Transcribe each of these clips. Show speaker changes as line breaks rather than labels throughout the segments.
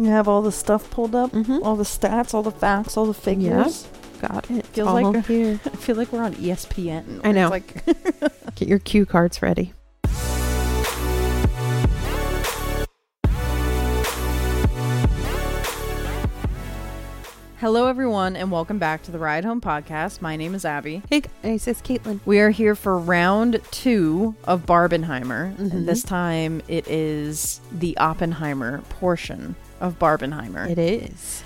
You have all the stuff pulled up,
Mhm.
all the stats, all the facts, all the figures.
Got it.
Feels
All
like-
here.
I feel like we're on ESPN.
I know.
Like
Get your cue cards ready.
Hello, everyone, and welcome back to the Ride Home podcast. My name is Abby.
Hey guys, it's Caitlin.
We are here for round two of Barbenheimer.
Mhm.
And this time it is the Oppenheimer portion of Barbenheimer.
It is.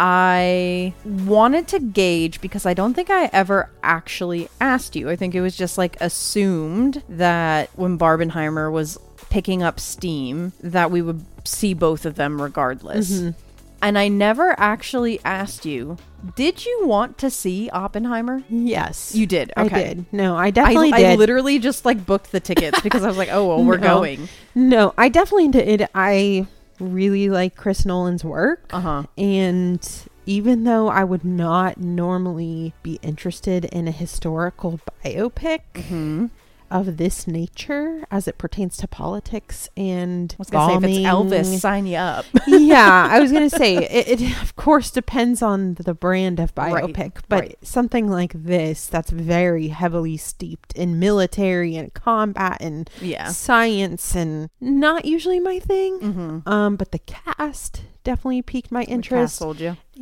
I wanted to gauge because I don't think I ever actually asked you. I think it was just like assumed that when Barbenheimer was picking up steam that we would see both of them regardless.
Mhm.
And I never actually asked you, did you want to see Oppenheimer?
Yes.
You did.
I
Okay.
did. No, I
I,
definitely
I
did.
literally just like booked the tickets because I was like, oh, well, we're
No.
going.
no, I definitely did. I really like Chris Nolan's work.
Uh huh.
And even though I would not normally be interested in a historical biopic
hmm
of this nature as it pertains to politics and
I was gonna say if it's Elvis, sign you up.
yeah, I was gonna say it, it. Of course, depends on the brand of
Right,
biopic, but
right.
something like this that's very heavily steeped in military and combat and
yeah.
science and not usually my thing.
Mm-hmm.
Um, but the cast definitely piqued my interest,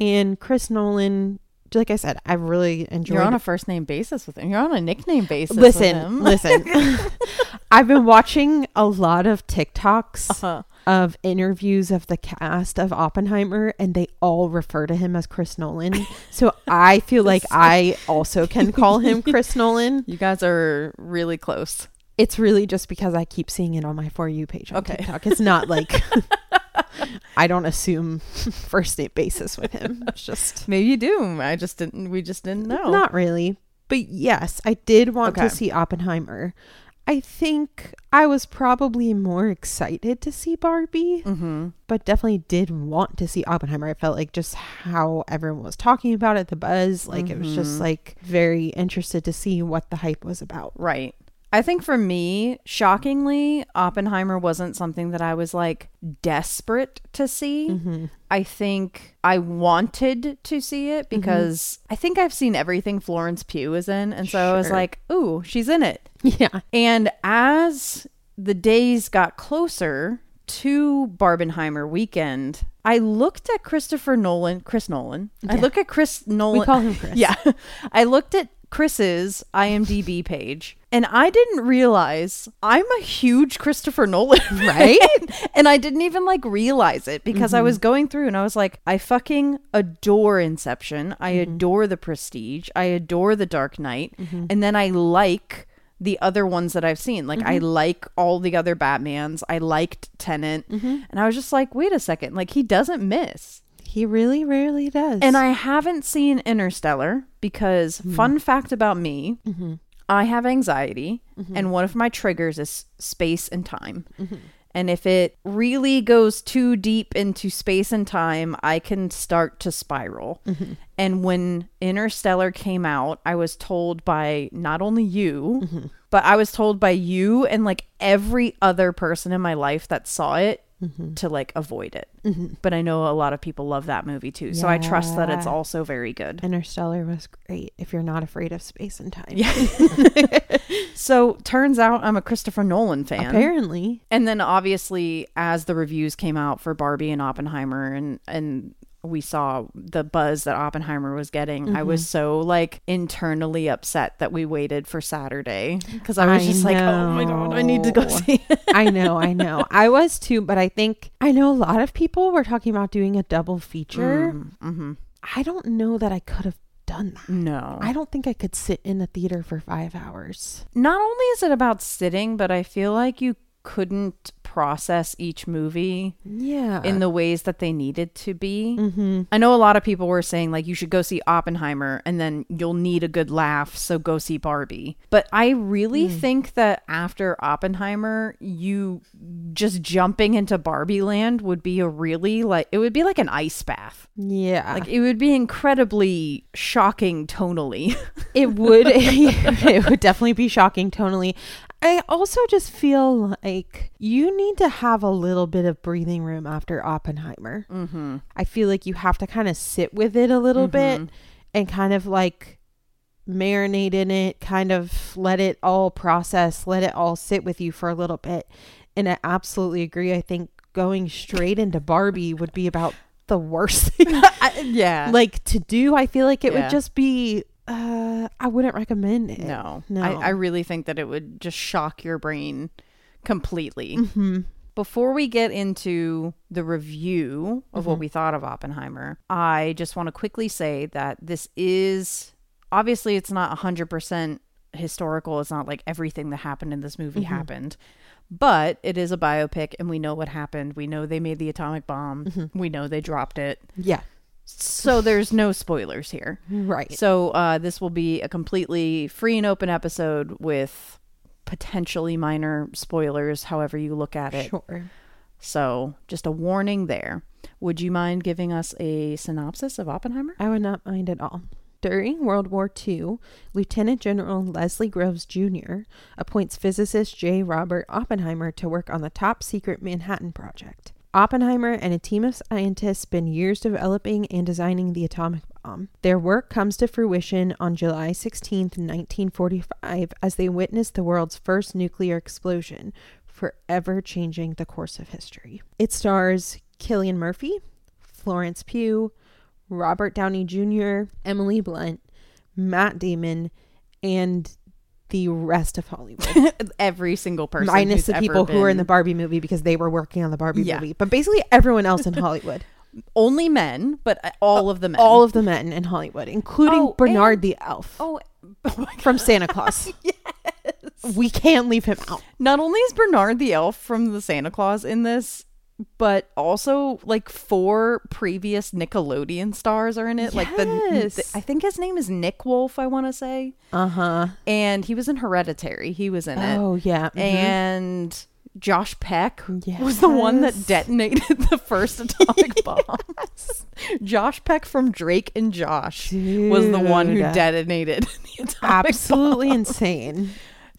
and Chris Nolan. Like I said, I really enjoyed.
You're on a first name basis with him. You're on a nickname basis.
listen,
with him.
listen. I've been watching a lot of TikToks
Uh-huh.
of interviews of the cast of Oppenheimer, and they all refer to him as Chris Nolan. So I feel like I also can call him Chris Nolan.
You guys are really close.
It's really just because I keep seeing it on my For You page on
Okay.
TikTok. It's not like I don't assume first name basis with him. It's just
Maybe you do. I just didn't. We just didn't know.
not really. But yes, I did want
Okay.
to see Oppenheimer. I think I was probably more excited to see Barbie.
Mm-hmm.
but definitely did want to see Oppenheimer. I felt like just how everyone was talking about it, the buzz, like it was just
Mhm.
like very interested to see what the hype was about.
Right. I think for me, shockingly, Oppenheimer wasn't something that I was like desperate to see.
Mm-hmm.
I think I wanted to see it because I think I've seen everything Florence Pugh is in. And so I was like, ooh, she's in it.
Yeah.
And as the days got closer to Barbenheimer weekend, I looked at Christopher Nolan, Chris Nolan. I look at Chris Nolan.
We call him Chris.
Yeah. I looked at Chris's IMDb page and I didn't realize I'm a huge Christopher Nolan fan.
Right?
and I didn't even like realize it because I mm-hmm. was going through and I was like, I fucking adore Inception. I mm-hmm. adore The Prestige. I adore The Dark Knight. Mm-hmm. And then I like the other ones that I've seen. Like I like all the other Batmans. I liked Tenet. And I was just like, wait a second. Like he doesn't miss.
He really rarely does.
And I haven't seen Interstellar because, mm-hmm. fun fact about me, mm-hmm. I have anxiety, mm-hmm. and one of my triggers is space and time. And if it really goes too deep into space and time, I can start to spiral. And when Interstellar came out, I was told by not only you, but I was told by you and like every other person in my life that saw it Mm-hmm. to like avoid it. Mm-hmm. But I know a lot of people love that movie too. So I trust that it's also very good.
Interstellar was great if you're not afraid of space and time.
Yeah. so turns out I'm a Christopher Nolan fan.
Apparently.
And then obviously as the reviews came out for Barbie and Oppenheimer and and we saw the buzz that Oppenheimer was getting, I was so like internally upset that we waited for Saturday because I was
I
just like, oh my god, I need to go see it.
I know, I know. I was too, but I think I know a lot of people were talking about doing a double feature.
Mm-hmm.
I don't know that I could have done that.
No,
I don't think I could sit in a theater for five hours.
not only is it about sitting, but I feel like you couldn't process each movie
Yeah.
in the ways that they needed to be.
mm-hmm.
I know a lot of people were saying like you should go see Oppenheimer and then you'll need a good laugh, so go see Barbie. But I really think that after Oppenheimer, you just jumping into Barbie land would be a really like it would be like an ice bath.
Yeah.
Like it would be incredibly shocking tonally.
it would it would definitely be shocking tonally. I also just feel like you need to have a little bit of breathing room after Oppenheimer.
Mm-hmm.
I feel like you have to kind of sit with it a little bit and kind of like marinate in it, kind of let it all process, let it all sit with you for a little bit. And I absolutely agree. I think going straight into Barbie would be about the worst thing
yeah.
like to do. I feel like it
Yeah.
would just be uh I wouldn't recommend it.
no.
No.
I, I really think that it would just shock your brain completely.
hmm
Before we get into the review of
Mm-hmm.
what we thought of Oppenheimer, I just want to quickly say that this is obviously it's not 100% historical. It's not like everything that happened in this movie
Mm-hmm.
happened. But it is a biopic and we know what happened. We know they made the atomic bomb.
Mm-hmm.
We know they dropped it.
Yeah.
So there's no spoilers here.
Right.
So uh, this will be a completely free and open episode with potentially minor spoilers, however you look at it.
Sure.
So just a warning there. Would you mind giving us a synopsis of Oppenheimer?
I would not mind at all. During World War II, Lieutenant General Leslie Groves Jr. appoints physicist J. Robert Oppenheimer to work on the top secret Manhattan Project. Oppenheimer and a team of scientists spend years developing and designing the atomic bomb. Their work comes to fruition on July 16, 1945, as they witness the world's first nuclear explosion, forever changing the course of history. It stars Cillian Murphy, Florence Pugh, Robert Downey Jr., Emily Blunt, Matt Damon, and the rest of Hollywood.
Every single person,
Minus the people who were in the Barbie movie because they were working on the Barbie
Yeah.
movie. But basically everyone else in Hollywood.
only men, but all of the men.
All of the men in Hollywood, including
Oh,
Bernard
and-
the elf
oh, oh
from Santa Claus.
yes.
We can't leave him out.
Not only is Bernard the elf from the Santa Claus in this, but also like four previous Nickelodeon stars are in it. Like the, the- I think his name is Nick Wolf. I want to say,
Uh-huh.
and he was in Hereditary. He was in it.
Oh yeah. mhm.
and Josh Peck was the one that detonated the first atomic bomb. Josh Peck from Drake and Josh was the one who detonated the atomic
absolutely
bomb.
insane.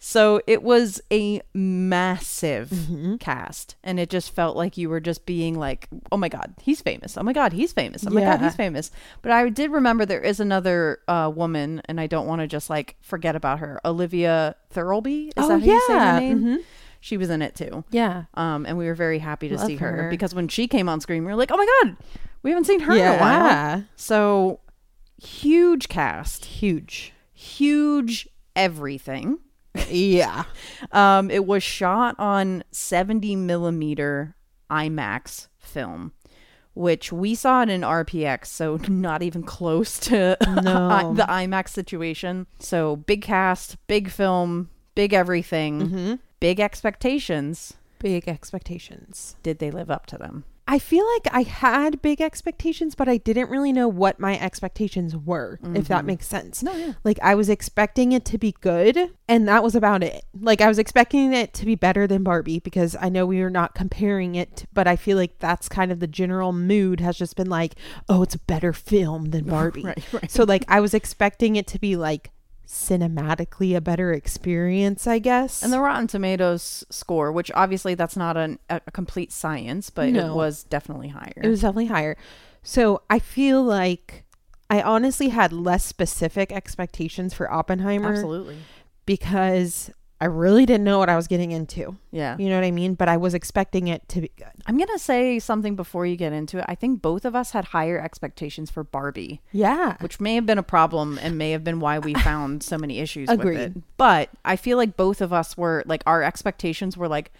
So it was a massive
Mm-hmm.
cast, and it just felt like you were just being like, "Oh my god, he's famous! Oh my god, he's famous! Oh my god, he's famous!" But I did remember there is another uh, woman, and I don't want to just like forget about her. Olivia Thirlby is
Oh,
that how you say
yeah.
her name?
Mhm.
She was in it too.
Yeah.
Um, and we were very happy to
Love
see her.
her.
because when she came on screen, we were like, "Oh my god, we haven't seen her in a while." So huge cast,
Huge.
huge everything.
Yeah.
Um, it was shot on 70 millimeter IMAX film, which we saw it in RPX, so not even close to
No.
the IMAX situation. So big cast, big film, big everything,
Mm-hmm.
big expectations.
Big expectations.
Did they live up to them?
I feel like I had big expectations, but I didn't really know what my expectations were, if that mm-hmm. makes sense.
No, yeah.
Like I was expecting it to be good, and that was about it. Like I was expecting it to be better than Barbie because I know we were not comparing it, but I feel like that's kind of the general mood has just been like, oh, it's a better film than Barbie.
Right, right.
So like I was expecting it to be like cinematically a better experience, I guess.
And the Rotten Tomatoes score, which obviously that's not an, a, a complete science, but it was definitely higher.
It was definitely higher. So I feel like I honestly had less specific expectations for Oppenheimer
Absolutely.
because I really didn't know what I was getting into.
Yeah.
You know what I mean? But I was expecting it to be good.
I'm going to say something before you get into it. I think both of us had higher expectations for Barbie,
Yeah.
which may have been a problem and may have been why we found so many issues
Agreed.
with it. But I feel like both of us were like, our expectations were like,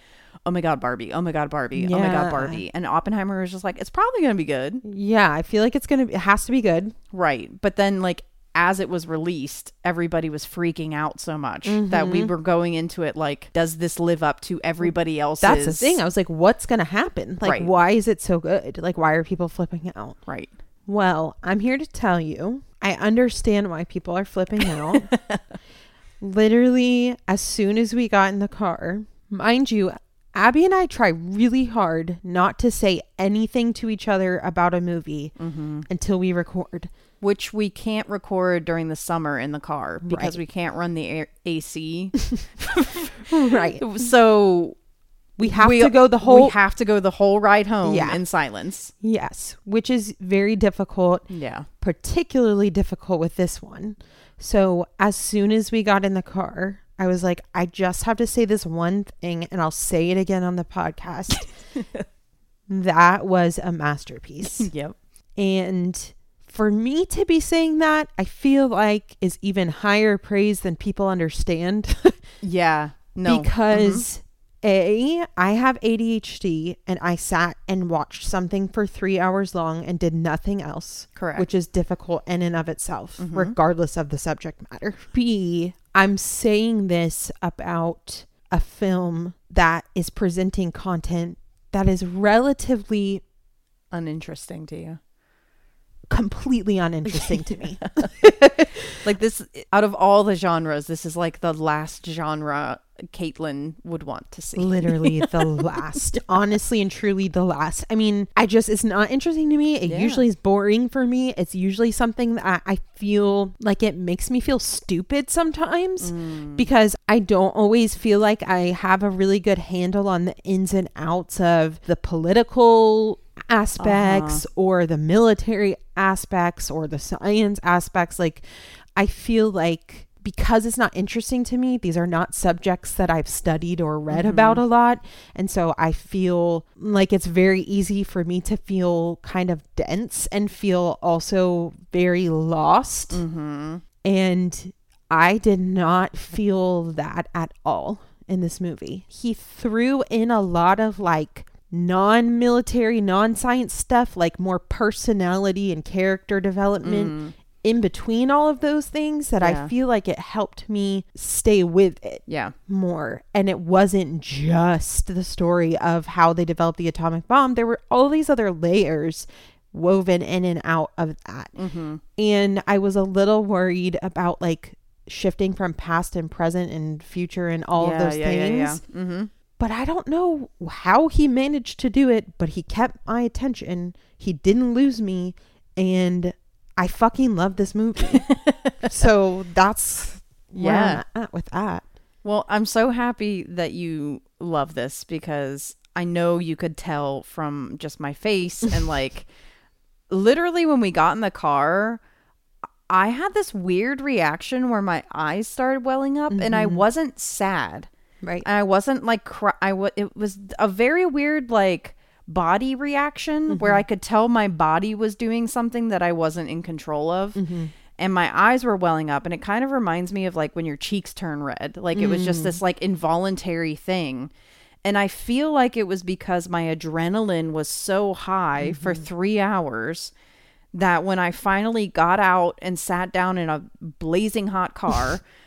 oh my God, Barbie. Oh my God, Barbie. Oh my God, Barbie. And Oppenheimer was just like, it's probably going to be good.
Yeah, I feel like it's gonna be, it has to be good.
Right. But then, like, as it was released, everybody was freaking out so much that we mm-hmm. were going into it like, does this live up to everybody else's?
That's the thing. I was like, what's gonna happen? Like,
Right.
why is it so good? Like, why are people flipping out?
Right.
Well, I'm here to tell you, I understand why people are flipping out. Literally, as soon as we got in the car, mind you, Abby and I try really hard not to say anything to each other about a movie mm-hmm. until we record.
Which we can't record during the summer in the car because
Right.
we can't run the air- AC.
right.
so
We have
we-
to go the whole
we have to go the whole ride home
Yeah.
in silence.
Yes, which is very difficult,
Yeah.
particularly difficult with this one. So, as soon as we got in the car, I was like, I just have to say this one thing and I'll say it again on the podcast. that was a masterpiece.
Yep.
And for me to be saying that, I feel like is even higher praise than people understand.
Yeah. No.
because mm-hmm. A, I have ADHD and I sat and watched something for three hours long and did nothing else.
Correct.
Which is difficult in and of itself, mm-hmm. regardless of the subject matter. B, I'm saying this about a film that is presenting content that is relatively
uninteresting to you.
Completely uninteresting to me.
Like this, out of all the genres, this is like the last genre Caitlin would want to see.
Literally the last. Honestly and truly the last. I mean, I just, it's not interesting to me. It
Yeah.
usually is boring for me. It's usually something that I feel like it makes me feel stupid sometimes
Mm.
because I don't always feel like I have a really good handle on the ins and outs of the political aspects or the military aspects or the science aspects. Like, I feel like because it's not interesting to me, these are not subjects that I've studied or read about a lot. And so I feel like it's very easy for me to feel kind of dense and feel also very lost.
Mm-hmm.
And I did not feel that at all in this movie. He threw in a lot of like non military, non science stuff, like more personality and character development in between all of those things that
Yeah.
I feel like it helped me stay with it
Yeah.
more. And it wasn't just the story of how they developed the atomic bomb, there were all these other layers woven in and out of that.
Mm-hmm.
And I was a little worried about like shifting from past and present and future and all
yeah,
of those
yeah,
things.
Yeah, yeah. Mm-hmm.
But I don't know how he managed to do it, but he kept my attention. He didn't lose me. And I fucking love this movie. so that's where
Yeah.
I'm at with that.
Well, I'm so happy that you love this because I know you could tell from just my face and like literally when we got in the car, I had this weird reaction where my eyes started welling up and I mm-hmm. wasn't sad.
Right.
I wasn't like cry. I w- it was a very weird like body reaction where mm-hmm. I could tell my body was doing something that I wasn't in control of. Mm-hmm. And my eyes were welling up, and it kind of reminds me of like when your cheeks turn red. Like it was just this mm. like involuntary thing. And I feel like it was because my adrenaline was so high for mm-hmm. three hours that when I finally got out and sat down in a blazing hot car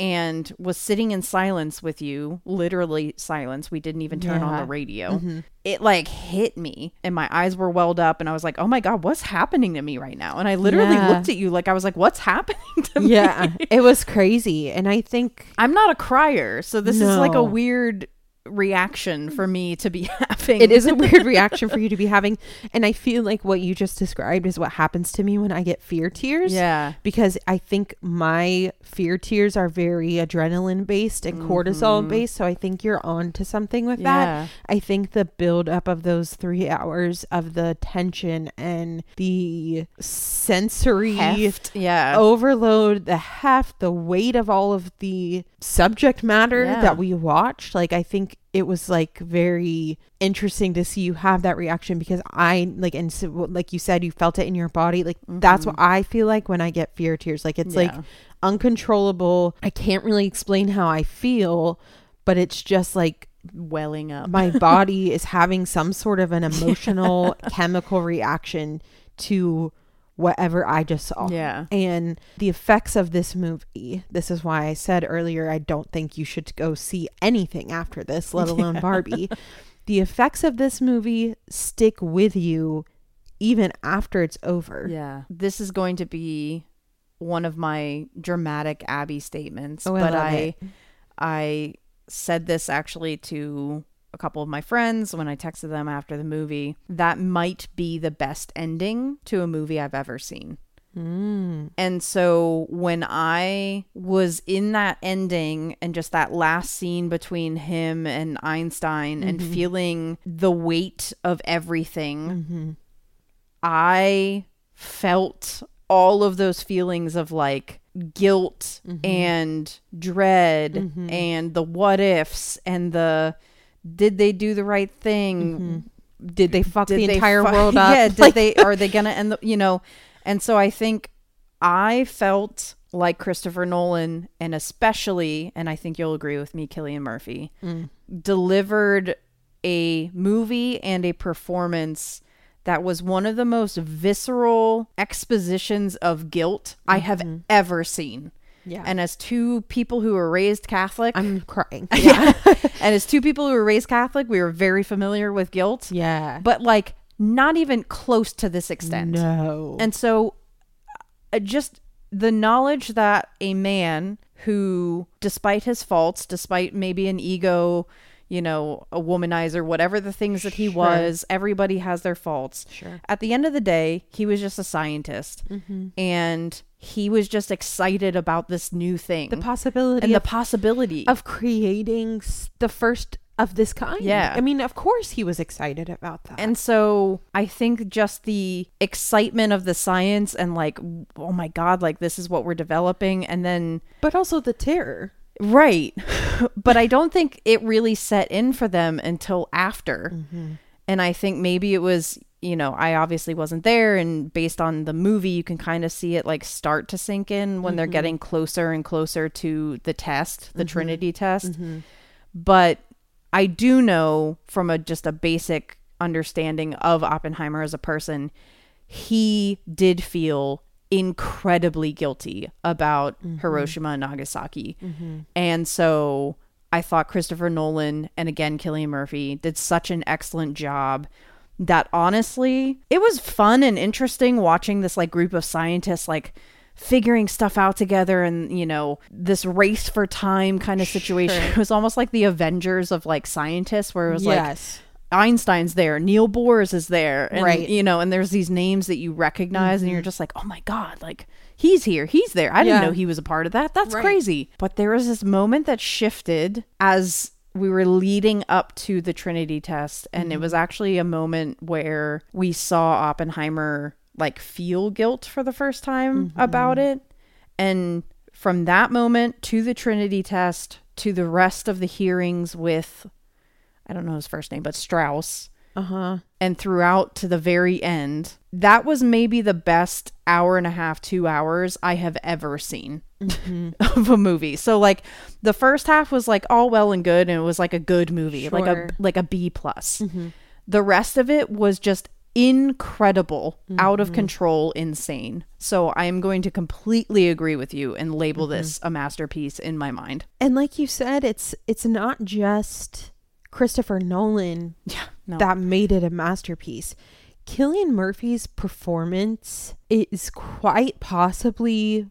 and was sitting in silence with you, literally silence, we didn't even turn on the radio. Mm-hmm. It like hit me and my eyes were welled up and I was like, "Oh my god, what's happening to me right now?" And I literally
Yeah.
looked at you like I was like, "What's happening to me?"
yeah. It was crazy. And I think
I'm not a crier, so this is like a weird reaction for me to be having.
it is a weird reaction for you to be having. And I feel like what you just described is what happens to me when I get fear tears.
Yeah.
because I think my fear tears are very adrenaline based and cortisol based. So I think you're on to something with
Mm-hmm. Yeah.
that. I think the build up of those three hours of the tension and the sensory
Heft. Yeah.
overload, the heft, the weight of all of the subject matter
Yeah.
that we watched. Like, I think it was like very interesting to see you have that reaction because I like, and so, like you said, you felt it in your body. Like, that's what mm-hmm. I feel like when I get fear tears. Like, it's like uncontrollable. I can't really explain how I feel, but it's just like
welling up.
my body is having some sort of an emotional chemical reaction to whatever I just saw.
Yeah.
And the effects of this movie, this is why I said earlier, I don't think you should go see anything after this, let alone Barbie. The effects of this movie stick with you even after it's over.
Yeah. This is going to be one of my dramatic Abby statements,
Oh, I
but I
it.
I said this actually to a couple of my friends when I texted them after the movie. That might be the best ending to a movie I've ever seen.
Mm.
And so when I was in that ending and just that last scene between him and Einstein and mm-hmm. feeling the weight of everything, mm-hmm. I felt all of those feelings of like guilt mm-hmm. and dread and the what ifs and the did they do the right thing?
Did they fuck
did
the
they
entire
fu-
world up?
Yeah, did
Like-
they are they gonna end the you know? And so I think I felt like Christopher Nolan and especially, and I think you'll agree with me, Cillian Murphy,
Mm.
delivered a movie and a performance that was one of the most visceral expositions of guilt I have ever seen.
Yeah.
And as two people who were raised Catholic,
I'm crying.
yeah. and as two people who were raised Catholic, we were very familiar with guilt
Yeah.
but like not even close to this extent.
no.
And so uh, just the knowledge that a man who despite his faults, despite maybe an ego, you know, a womanizer, whatever the things that he
Sure.
was, everybody has their faults.
Sure.
At the end of the day, he was just a scientist
Mm-hmm.
and he was just excited about this new thing
the possibility
and the possibility
of creating the first of this kind.
Yeah.
I mean, of course he was excited about that.
And so I think just the excitement of the science and like, oh my God, like this is what we're developing. And then,
but also the terror.
right. but I don't think it really set in for them until after. Mm-hmm. And I think maybe it was, you know, I obviously wasn't there. And based on the movie, you can kind of see it like start to sink in when they're mm-hmm. getting closer and closer to the test, the mm-hmm. Trinity test. Mm-hmm. But I do know from a just a basic understanding of Oppenheimer as a person, he did feel incredibly guilty about Hiroshima and Nagasaki. And so I thought Christopher Nolan and again Cillian Murphy did such an excellent job that honestly, it was fun and interesting watching this like group of scientists like figuring stuff out together and you know this race for time kind of situation
Sure.
it was almost like the avengers of like scientists where it was like. Einstein's there, Neil Bohr's is there, and
Right. Mm-hmm.
you know, and there's these names that you recognize, and you're just like, oh my god, like he's here, he's there. I didn't know he was a part of that. That's
Right.
crazy. But there was this moment that shifted as we were leading up to the Trinity test, and it
Mm-hmm.
was actually a moment where we saw Oppenheimer like feel guilt for the first time
Mm-hmm.
about it, and from that moment to the Trinity test to the rest of the hearings with I don't know his first name, but Strauss,
Uh huh.
and throughout to the very end, that was maybe the best hour and a half, two hours I have ever seen mm-hmm. of a movie. So like the first half was like all well and good, and it was like a good movie, like a like a B plus. Mm-hmm. The rest of it was just incredible, out of mm-hmm. control, insane. So I am going to completely agree with you and label this a masterpiece in my mind.
And like you said, it's it's not just Christopher Nolan
Yeah, no.
that made it a masterpiece. Cillian Murphy's performance is quite possibly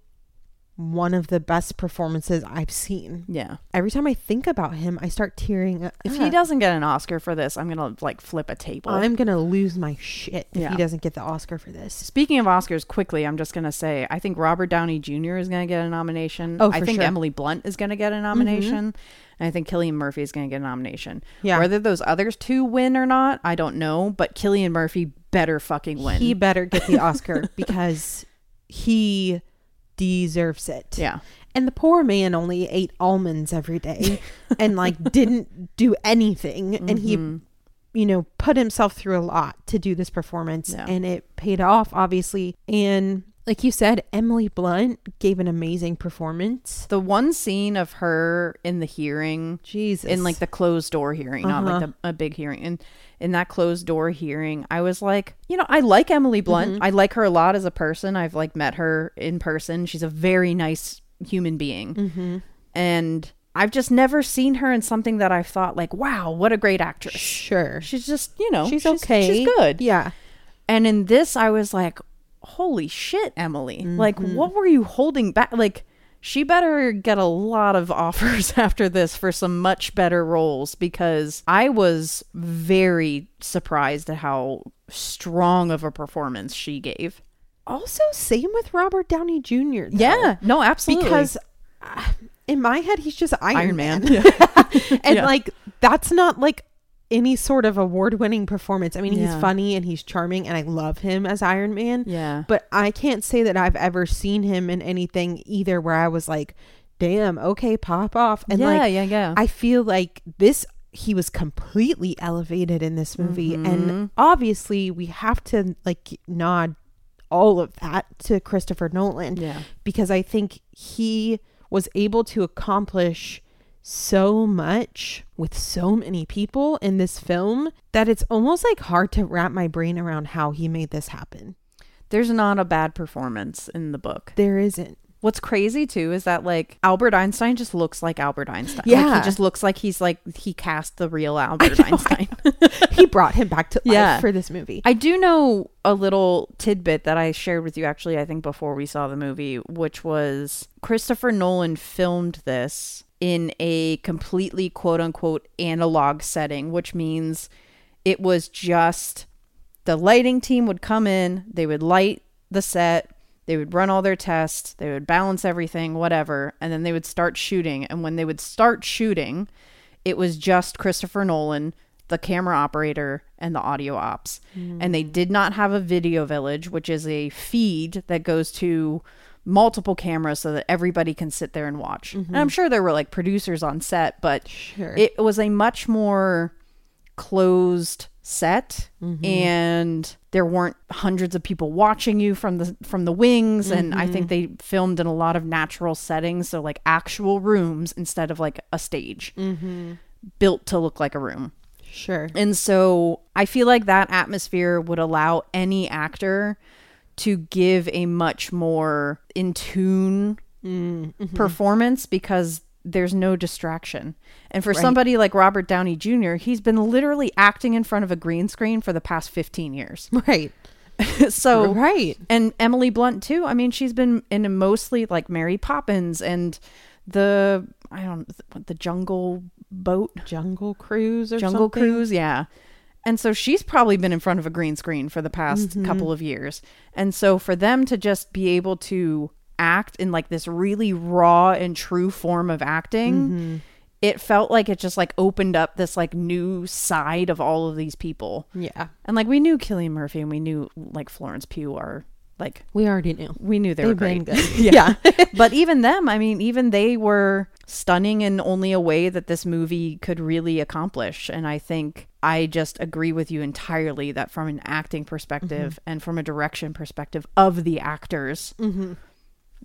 one of the best performances I've seen.
yeah.
Every time I think about him, I start tearing up.
If he doesn't get an Oscar for this, I'm gonna like flip a table.
I'm gonna lose my shit if
Yeah.
he doesn't get the Oscar for this.
Speaking of Oscars, quickly, I'm just gonna say I think Robert Downey Jr. is gonna get a nomination.
Oh,
I think
sure. Mm-hmm.
Emily Blunt is gonna get a nomination, and I think Cillian Murphy is gonna get a nomination.
Yeah.
Whether those others two win or not, I don't know. But Cillian Murphy better fucking win.
He better get the Oscar because he deserves it.
yeah.
And the poor man only ate almonds every day and like didn't do anything. And he, mm-hmm. you know, put himself through a lot to do this performance
Yeah.
and it paid off, obviously. And like you said, Emily Blunt gave an amazing performance.
The one scene of her in the hearing
Jesus.
in like the closed door hearing, not like
Uh-huh.
the, a big hearing. And in that closed door hearing, I was like, you know, I like Emily Blunt.
Mm-hmm.
I like her a lot as a person. I've like met her in person. She's a very nice human being.
Mm-hmm.
And I've just never seen her in something that I've thought like, wow, what a great actress.
Sure.
She's just, you know,
She's, okay.
She's good.
Yeah.
And in this, I was like, holy shit, Emily. Like,
Mm-hmm.
what were you holding back? Like, she better get a lot of offers after this for some much better roles because I was very surprised at how strong of a performance she gave.
also same with Robert Downey Jr. though.
Yeah. No, absolutely.
because uh, in my head he's just Iron,
Iron
Man,
Man.
and
Yeah.
like that's not like any sort of award-winning performance. I mean, he's funny and he's charming, and I love him as Iron Man.
yeah.
But I can't say that I've ever seen him in anything either where I was like, "Damn, okay, pop off." And
yeah,
like,
yeah, yeah.
I feel like this he was completely elevated in this movie
Mm-hmm.
and obviously we have to like nod all of that to Christopher Nolan
yeah.
because I think he was able to accomplish so much with so many people in this film that it's almost like hard to wrap my brain around how he made this happen.
There's not a bad performance in the book.
There isn't.
What's crazy too is that like Albert Einstein just looks like Albert Einstein. Like,
Yeah.
he just looks like he's like he cast the real Albert
know,
Einstein.
he brought him back to life
Yeah.
for this movie.
I do know a little tidbit that I shared with you actually, I think before we saw the movie, which was Christopher Nolan filmed this in a completely quote unquote analog setting, which means it was just the lighting team would come in, they would light the set, they would run all their tests, they would balance everything, whatever, and then they would start shooting. And when they would start shooting, it was just Christopher Nolan, the camera operator, and the audio ops. And they hmm. did not have a video village, which is a feed that goes to multiple cameras so that everybody can sit there and watch. And mm-hmm. I'm sure there were like producers on set, but
Sure.
it was a much more closed set mm-hmm. and there weren't hundreds of people watching you from the from the wings and I think mm-hmm. they filmed in a lot of natural settings so like actual rooms instead of like a stage built to look like a room.
sure.
And so I feel like that atmosphere would allow any actor to give a much more in tune mm, mm-hmm. performance because there's no distraction. And for
Right.
somebody like Robert Downey Jr., he's been literally acting in front of a green screen for the past 15 years.
Right.
so
right.
and Emily Blunt too. I mean, she's been in mostly like Mary Poppins and the I don't the Jungle Boat
Jungle Cruise or
Jungle
something.
Cruise, yeah. And so she's probably been in front of a green screen for the past
Mm-hmm.
couple of years. And so for them to just be able to act in like this really raw and true form of acting,
Mm-hmm.
it felt like it just like opened up this like new side of all of these people.
Yeah.
And like we knew Cillian Murphy and we knew like Florence Pugh are like
We already knew.
we knew they
They've
were great.
good.
yeah. but even them, I mean, even they were stunning in only a way that this movie could really accomplish. And I think I just agree with you entirely that from an acting perspective
Mm-hmm.
and from a direction perspective of the actors,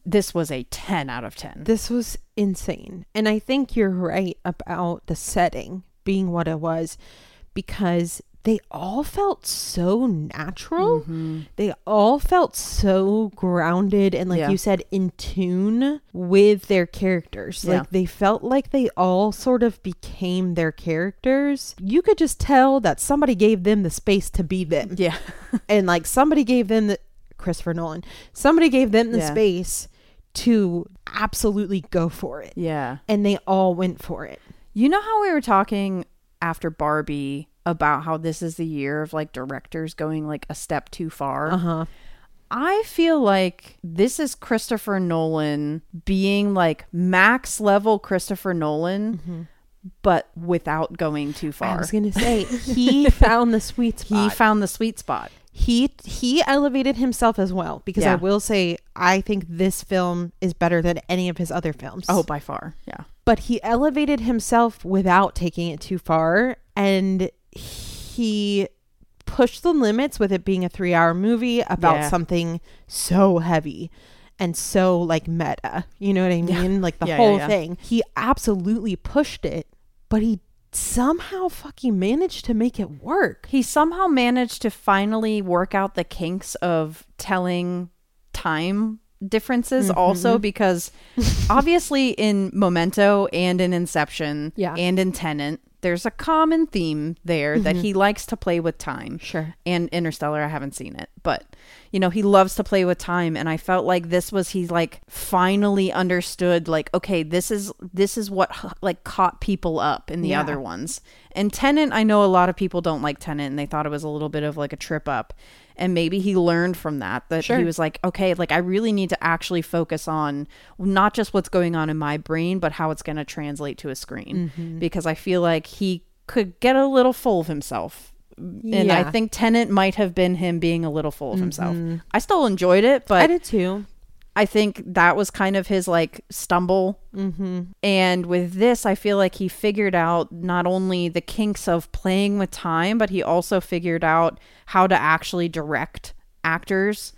this was a 10 out of 10.
This was insane. And I think you're right about the setting being what it was because they all felt so natural.
Mm-hmm.
They all felt so grounded and, like
Yeah.
you said, in tune with their characters.
Yeah.
Like they felt like they all sort of became their characters. You could just tell that somebody gave them the space to be them.
yeah.
and like somebody gave them the Christopher Nolan, somebody gave them the
Yeah.
space to absolutely go for it.
yeah.
And they all went for it.
You know how we were talking after Barbie about how this is the year of like directors going like a step too far?
Uh-huh.
I feel like this is Christopher Nolan being like max level Christopher Nolan, but without going too far, I
was gonna say he found the sweet spot.
He found the sweet spot.
he he elevated himself as well because I will say I think this film is better than any of his other films.
Oh, by far. Yeah.
but he elevated himself without taking it too far and he pushed the limits with it being a 3-hour movie about
Yeah.
something so heavy and so like meta. You know what I
Yeah.
mean? Like the
Yeah, yeah,
whole
yeah.
thing. He absolutely pushed it, but he somehow fucking managed to make it work.
He somehow managed to finally work out the kinks of telling time differences
Mm-hmm.
also because obviously in Memento and in Inception
Yeah.
and in Tenet there's a common theme there that mm-hmm. he likes to play with time.
Sure.
And Interstellar I haven't seen it, but you know, he loves to play with time and I felt like this was he like finally understood like okay, this is this is what like caught people up in the
Yeah.
other ones. And Tenet, I know a lot of people don't like Tenet and they thought it was a little bit of like a trip up. And maybe he learned from that that
Sure.
he was like, okay, like I really need to actually focus on not just what's going on in my brain, but how it's going to translate to a screen.
Mm-hmm.
Because I feel like he could get a little full of himself. And I
Yeah. Mm-hmm.
think Tenet might have been him being a little full of himself. I still enjoyed it, but
I did too.
I think that was kind of his like stumble.
Mm-hmm.
And with this, I feel like he figured out not only the kinks of playing with time, but he also figured out how to actually direct actors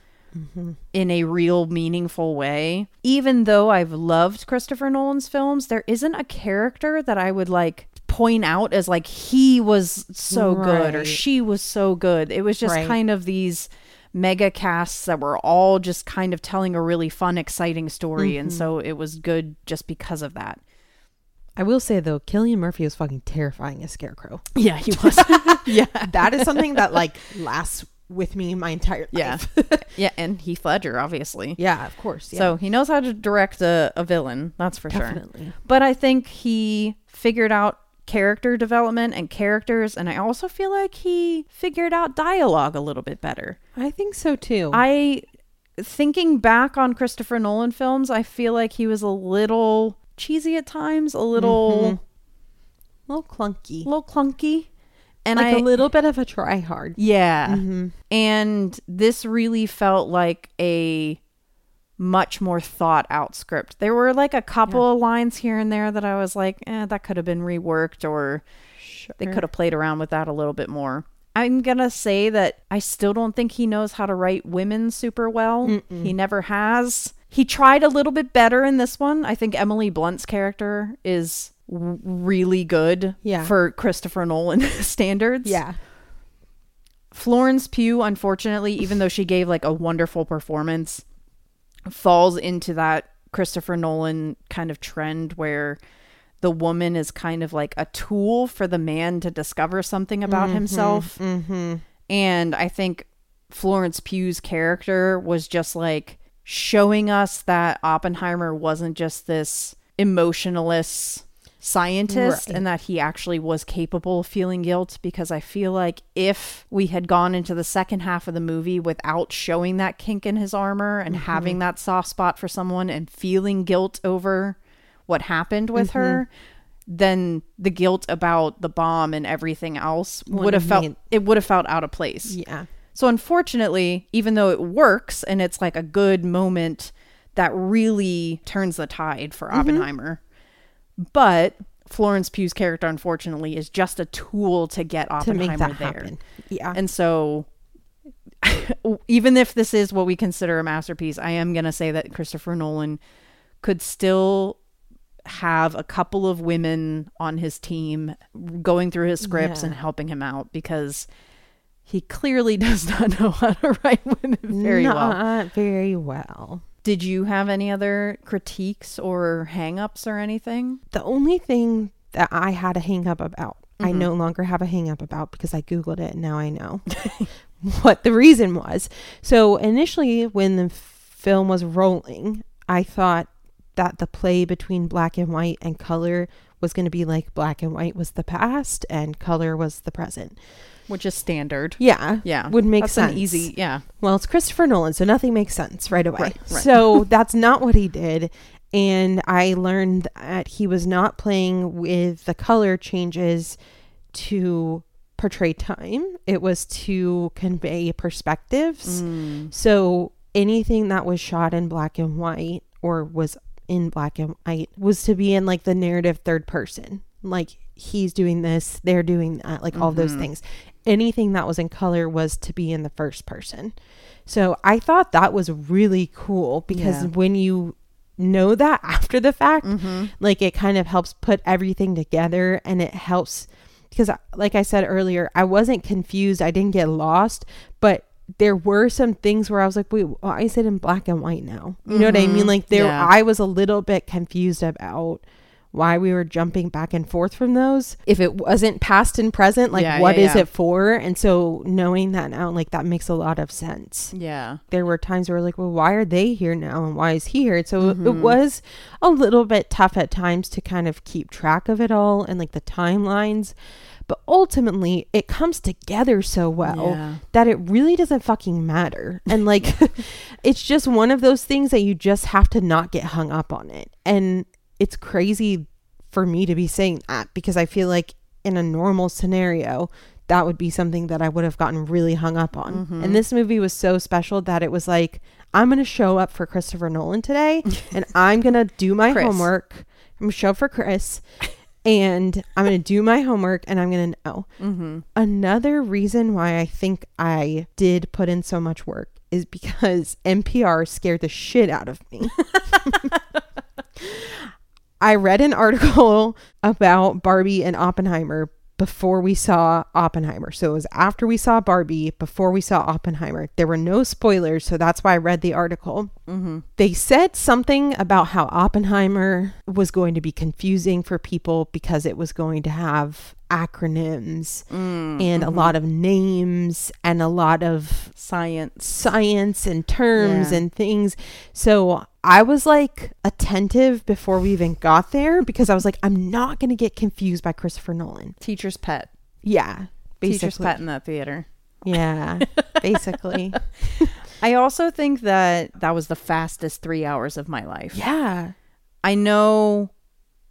in a real meaningful way. Even though I've loved Christopher Nolan's films, there isn't a character that I would like point out as like he was so good or she was so good. It was just
Right.
kind of these mega casts that were all just kind of telling a really fun, exciting story. And mm-hmm. so it was good just because of that.
I will say though, Cillian Murphy was fucking terrifying as Scarecrow.
Yeah, he was.
yeah, that is something that like lasts with me my entire life.
yeah, and Heath Ledger, obviously.
yeah, of course. Yeah.
So he knows how to direct a, a villain, that's for sure.
definitely.
But I think he figured out character development and characters, and I also feel like he figured out dialogue a little bit better.
I think so too.
I thinking back on Christopher Nolan films, I feel like he was a little cheesy at times, a little
a little clunky, A
little clunky. And
like
I
a little bit of a try hard.
Yeah.
Mhm.
And this really felt like a much more thought out script. There were like a couple of lines here and there that I was like, eh, that could have been reworked or they could have played around with that a little bit more. I'm going to say that I still don't think he knows how to write women super well. He never has. He tried a little bit better in this one. I think Emily Blunt's character is w- really good
Yeah.
for Christopher Nolan standards.
Yeah.
Florence Pugh, unfortunately, even though she gave like a wonderful performance, falls into that Christopher Nolan kind of trend where the woman is kind of like a tool for the man to discover something about himself.
Mm-hmm.
And I think Florence Pugh's character was just like showing us that Oppenheimer wasn't just this emotionless scientist
Right.
and that he actually was capable of feeling guilt because I feel like if we had gone into the second half of the movie without showing that kink in his armor and having that soft spot for someone and feeling guilt over what happened with her then the guilt about the bomb and everything else would have felt
made-
it would have felt out of place.
Yeah.
So unfortunately, even though it works and it's like a good moment that really turns the tide for
Mm-hmm.
Oppenheimer, but Florence Pugh's character unfortunately is just a tool to get
To
Oppenheimer
make that
there.
happen. Yeah.
And so even if this is what we consider a masterpiece, I am going to say that Christopher Nolan could still have a couple of women on his team going through his scripts
Yeah.
and helping him out because he clearly does not know how to write women very well.
Not very well.
Did you have any other critiques or hangups or anything?
The only thing that I had a hang up about, I
Mm-hmm.
no longer have a hang up about because I Googled it and now I know what the reason was. So initially, when the film was rolling, I thought that the play between black and white and color was going to be like black and white was the past and color was the present.
Which is standard.
Yeah.
Yeah.
Would make
That's
sense.
an easy, yeah.
Well, it's Christopher Nolan, so nothing makes sense right away.
Right, right.
So that's not what he did. And I learned that he was not playing with the color changes to portray time, it was to convey perspectives.
Mm.
So anything that was shot in black and white or was in black and white was to be in like the narrative third person. Like he's doing this, they're doing that, like all those things. Anything that was in color was to be in the first person. So I thought that was really cool because
Yeah.
when you know that after the fact,
Mm-hmm.
like it kind of helps put everything together and it helps because like I said earlier, I wasn't confused, I didn't get lost, but there were some things where I was like, wait, why is it in black and white now? You know what I mean? Like there
Yeah.
I was a little bit confused about why we were jumping back and forth from those. If it wasn't past and present, like
Yeah,
what
yeah,
is
yeah.
it for? And so knowing that now, like that makes a lot of sense
Yeah.
there were times where we're like, well, why are they here now and why is he here? So it-
Mm-hmm.
it was a little bit tough at times to kind of keep track of it all and like the timelines. but ultimately it comes together so well
Yeah.
that it really doesn't fucking matter. And like it's just one of those things that you just have to not get hung up on it. And it's crazy for me to be saying that because I feel like in a normal scenario that would be something that I would have gotten really hung up on.
Mm-hmm.
And this movie was so special that it was like I'm going to show up for Christopher Nolan today and I'm going to do my
Chris.
homework. I'm going to show up for Chris and I'm going to do my homework and I'm going to know.
Mm-hmm.
Another reason why I think I did put in so much work is because NPR scared the shit out of me. I read an article about Barbie and Oppenheimer before we saw Oppenheimer. So it was after we saw Barbie, before we saw Oppenheimer. There were no spoilers, so that's why I read the article.
Mm-hmm.
They said something about how Oppenheimer was going to be confusing for people because it was going to have acronyms
Mm,
and a lot of names and a lot of
science.
science and terms
Yeah.
and things. So I was like attentive before we even got there because I was like, I'm not going to get confused by Christopher Nolan.
Teacher's pet.
Yeah.
Teacher's pet in that theater.
Yeah. Basically.
I also think that that was the fastest three hours of my life.
yeah.
I know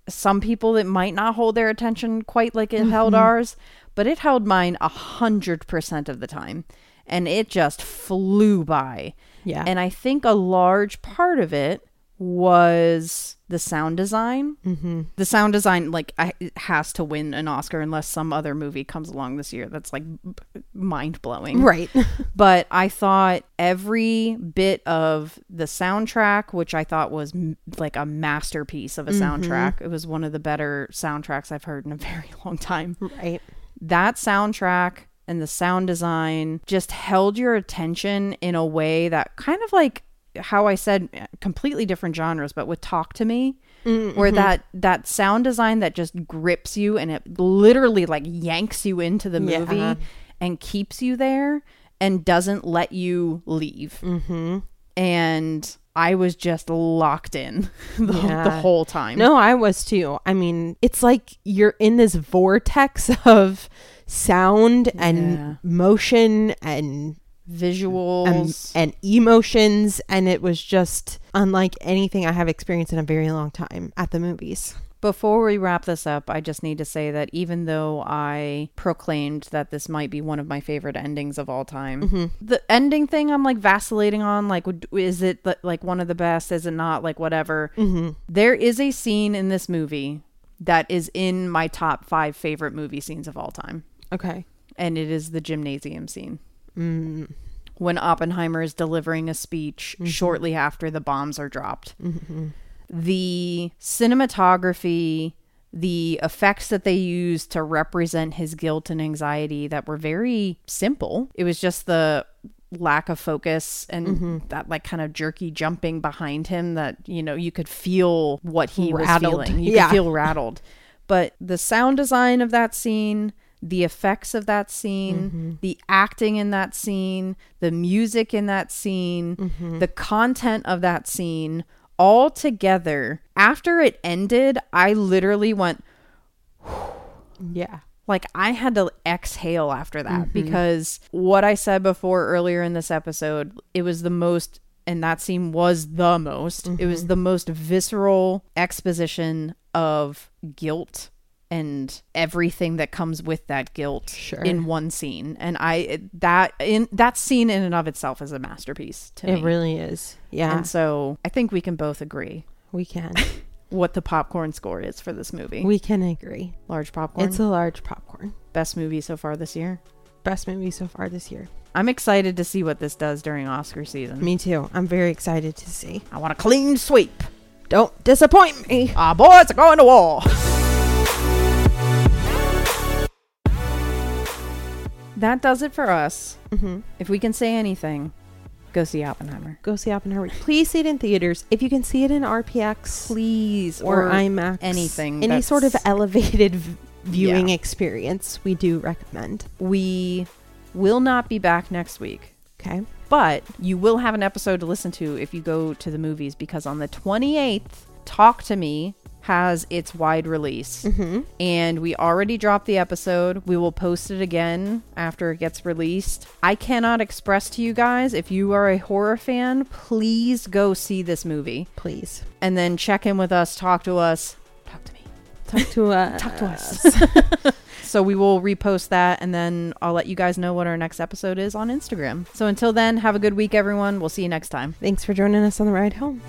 some people it might not hold their attention quite like it held
Mm-hmm.
ours, but it held mine a hundred percent of the time. And it just flew by.
Yeah.
And I think a large part of it was the sound design.
mm-hmm.
The sound design, like, I, has to win an Oscar unless some other movie comes along this year that's like mind blowing.
Right.
But I thought every bit of the soundtrack, which I thought was m- like a masterpiece of a soundtrack, it was one of the better soundtracks I've heard in a very long time.
right.
That soundtrack and the sound design just held your attention in a way that kind of like how I said completely different genres, but with Talk to Me, where that that sound design that just grips you and it literally like yanks you into the movie
Yeah.
and keeps you there and doesn't let you leave.
Mm-hmm.
And I was just locked in the, the whole time.
No, I was too. I mean, it's like you're in this vortex of sound and
Yeah.
motion and
visuals.
and, and emotions and it was just unlike anything I have experienced in a very long time at the movies.
Before we wrap this up, I just need to say that even though I proclaimed that this might be one of my favorite endings of all time,
Mm-hmm.
the ending thing I'm like vacillating on like is it like one of the best is it not like whatever.
Mm-hmm.
There is a scene in this movie that is in my top 5 favorite movie scenes of all time,
Okay.
and it is the gymnasium scene.
Mm.
When Oppenheimer is delivering a speech shortly after the bombs are dropped.
Mm-hmm.
the cinematography, the effects that they used to represent his guilt and anxiety that were very simple. It was just the lack of focus and
Mm-hmm.
that like kind of jerky jumping behind him that you know you could feel what he
Rattled.
was feeling. You
Yeah.
could feel rattled. But the sound design of that scene, the effects of that scene,
Mm-hmm.
the acting in that scene, the music in that scene,
Mm-hmm.
the content of that scene, all together. After it ended, I literally went
Yeah.
like I had to exhale after that
Mm-hmm.
because what I said before earlier in this episode, it was the most and that scene was the most. It
Mm-hmm.
was the most visceral exposition of guilt and everything that comes with that guilt
Sure.
in one scene. And I that in that scene in and of itself is a masterpiece to
It
me.
really is. Yeah.
And so I think we can both agree
we can.
what the popcorn score is for this movie.
we can agree.
Large popcorn.
It's a large popcorn.
best movie so far this year.
Best movie so far this year.
I'm excited to see what this does during Oscar season.
Me too. I'm very excited to see.
I want a clean sweep.
Don't disappoint me.
Our boys are going to war. That does it for us.
Mm-hmm.
If we can say anything, go see Oppenheimer.
Go see Oppenheimer. Please see it in theaters. If you can see it in RPX
Please.
or, IMAX,
anything
any sort of elevated v- viewing
Yeah.
experience, we do recommend.
We will not be back next week.
Okay.
But you will have an episode to listen to if you go to the movies because on the 28th, Talk to Me has its wide release. Mm-hmm. And we already dropped the episode. We will post it again after it gets released. I cannot express to you guys if you are a horror fan, please go see this movie
Please
and then check in with us, talk to us, talk to me.
talk to us.
Talk to us. so we will repost that and then I'll let you guys know what our next episode is on Instagram. So until then, have a good week everyone. We'll see you next time.
Thanks for joining us on the ride home.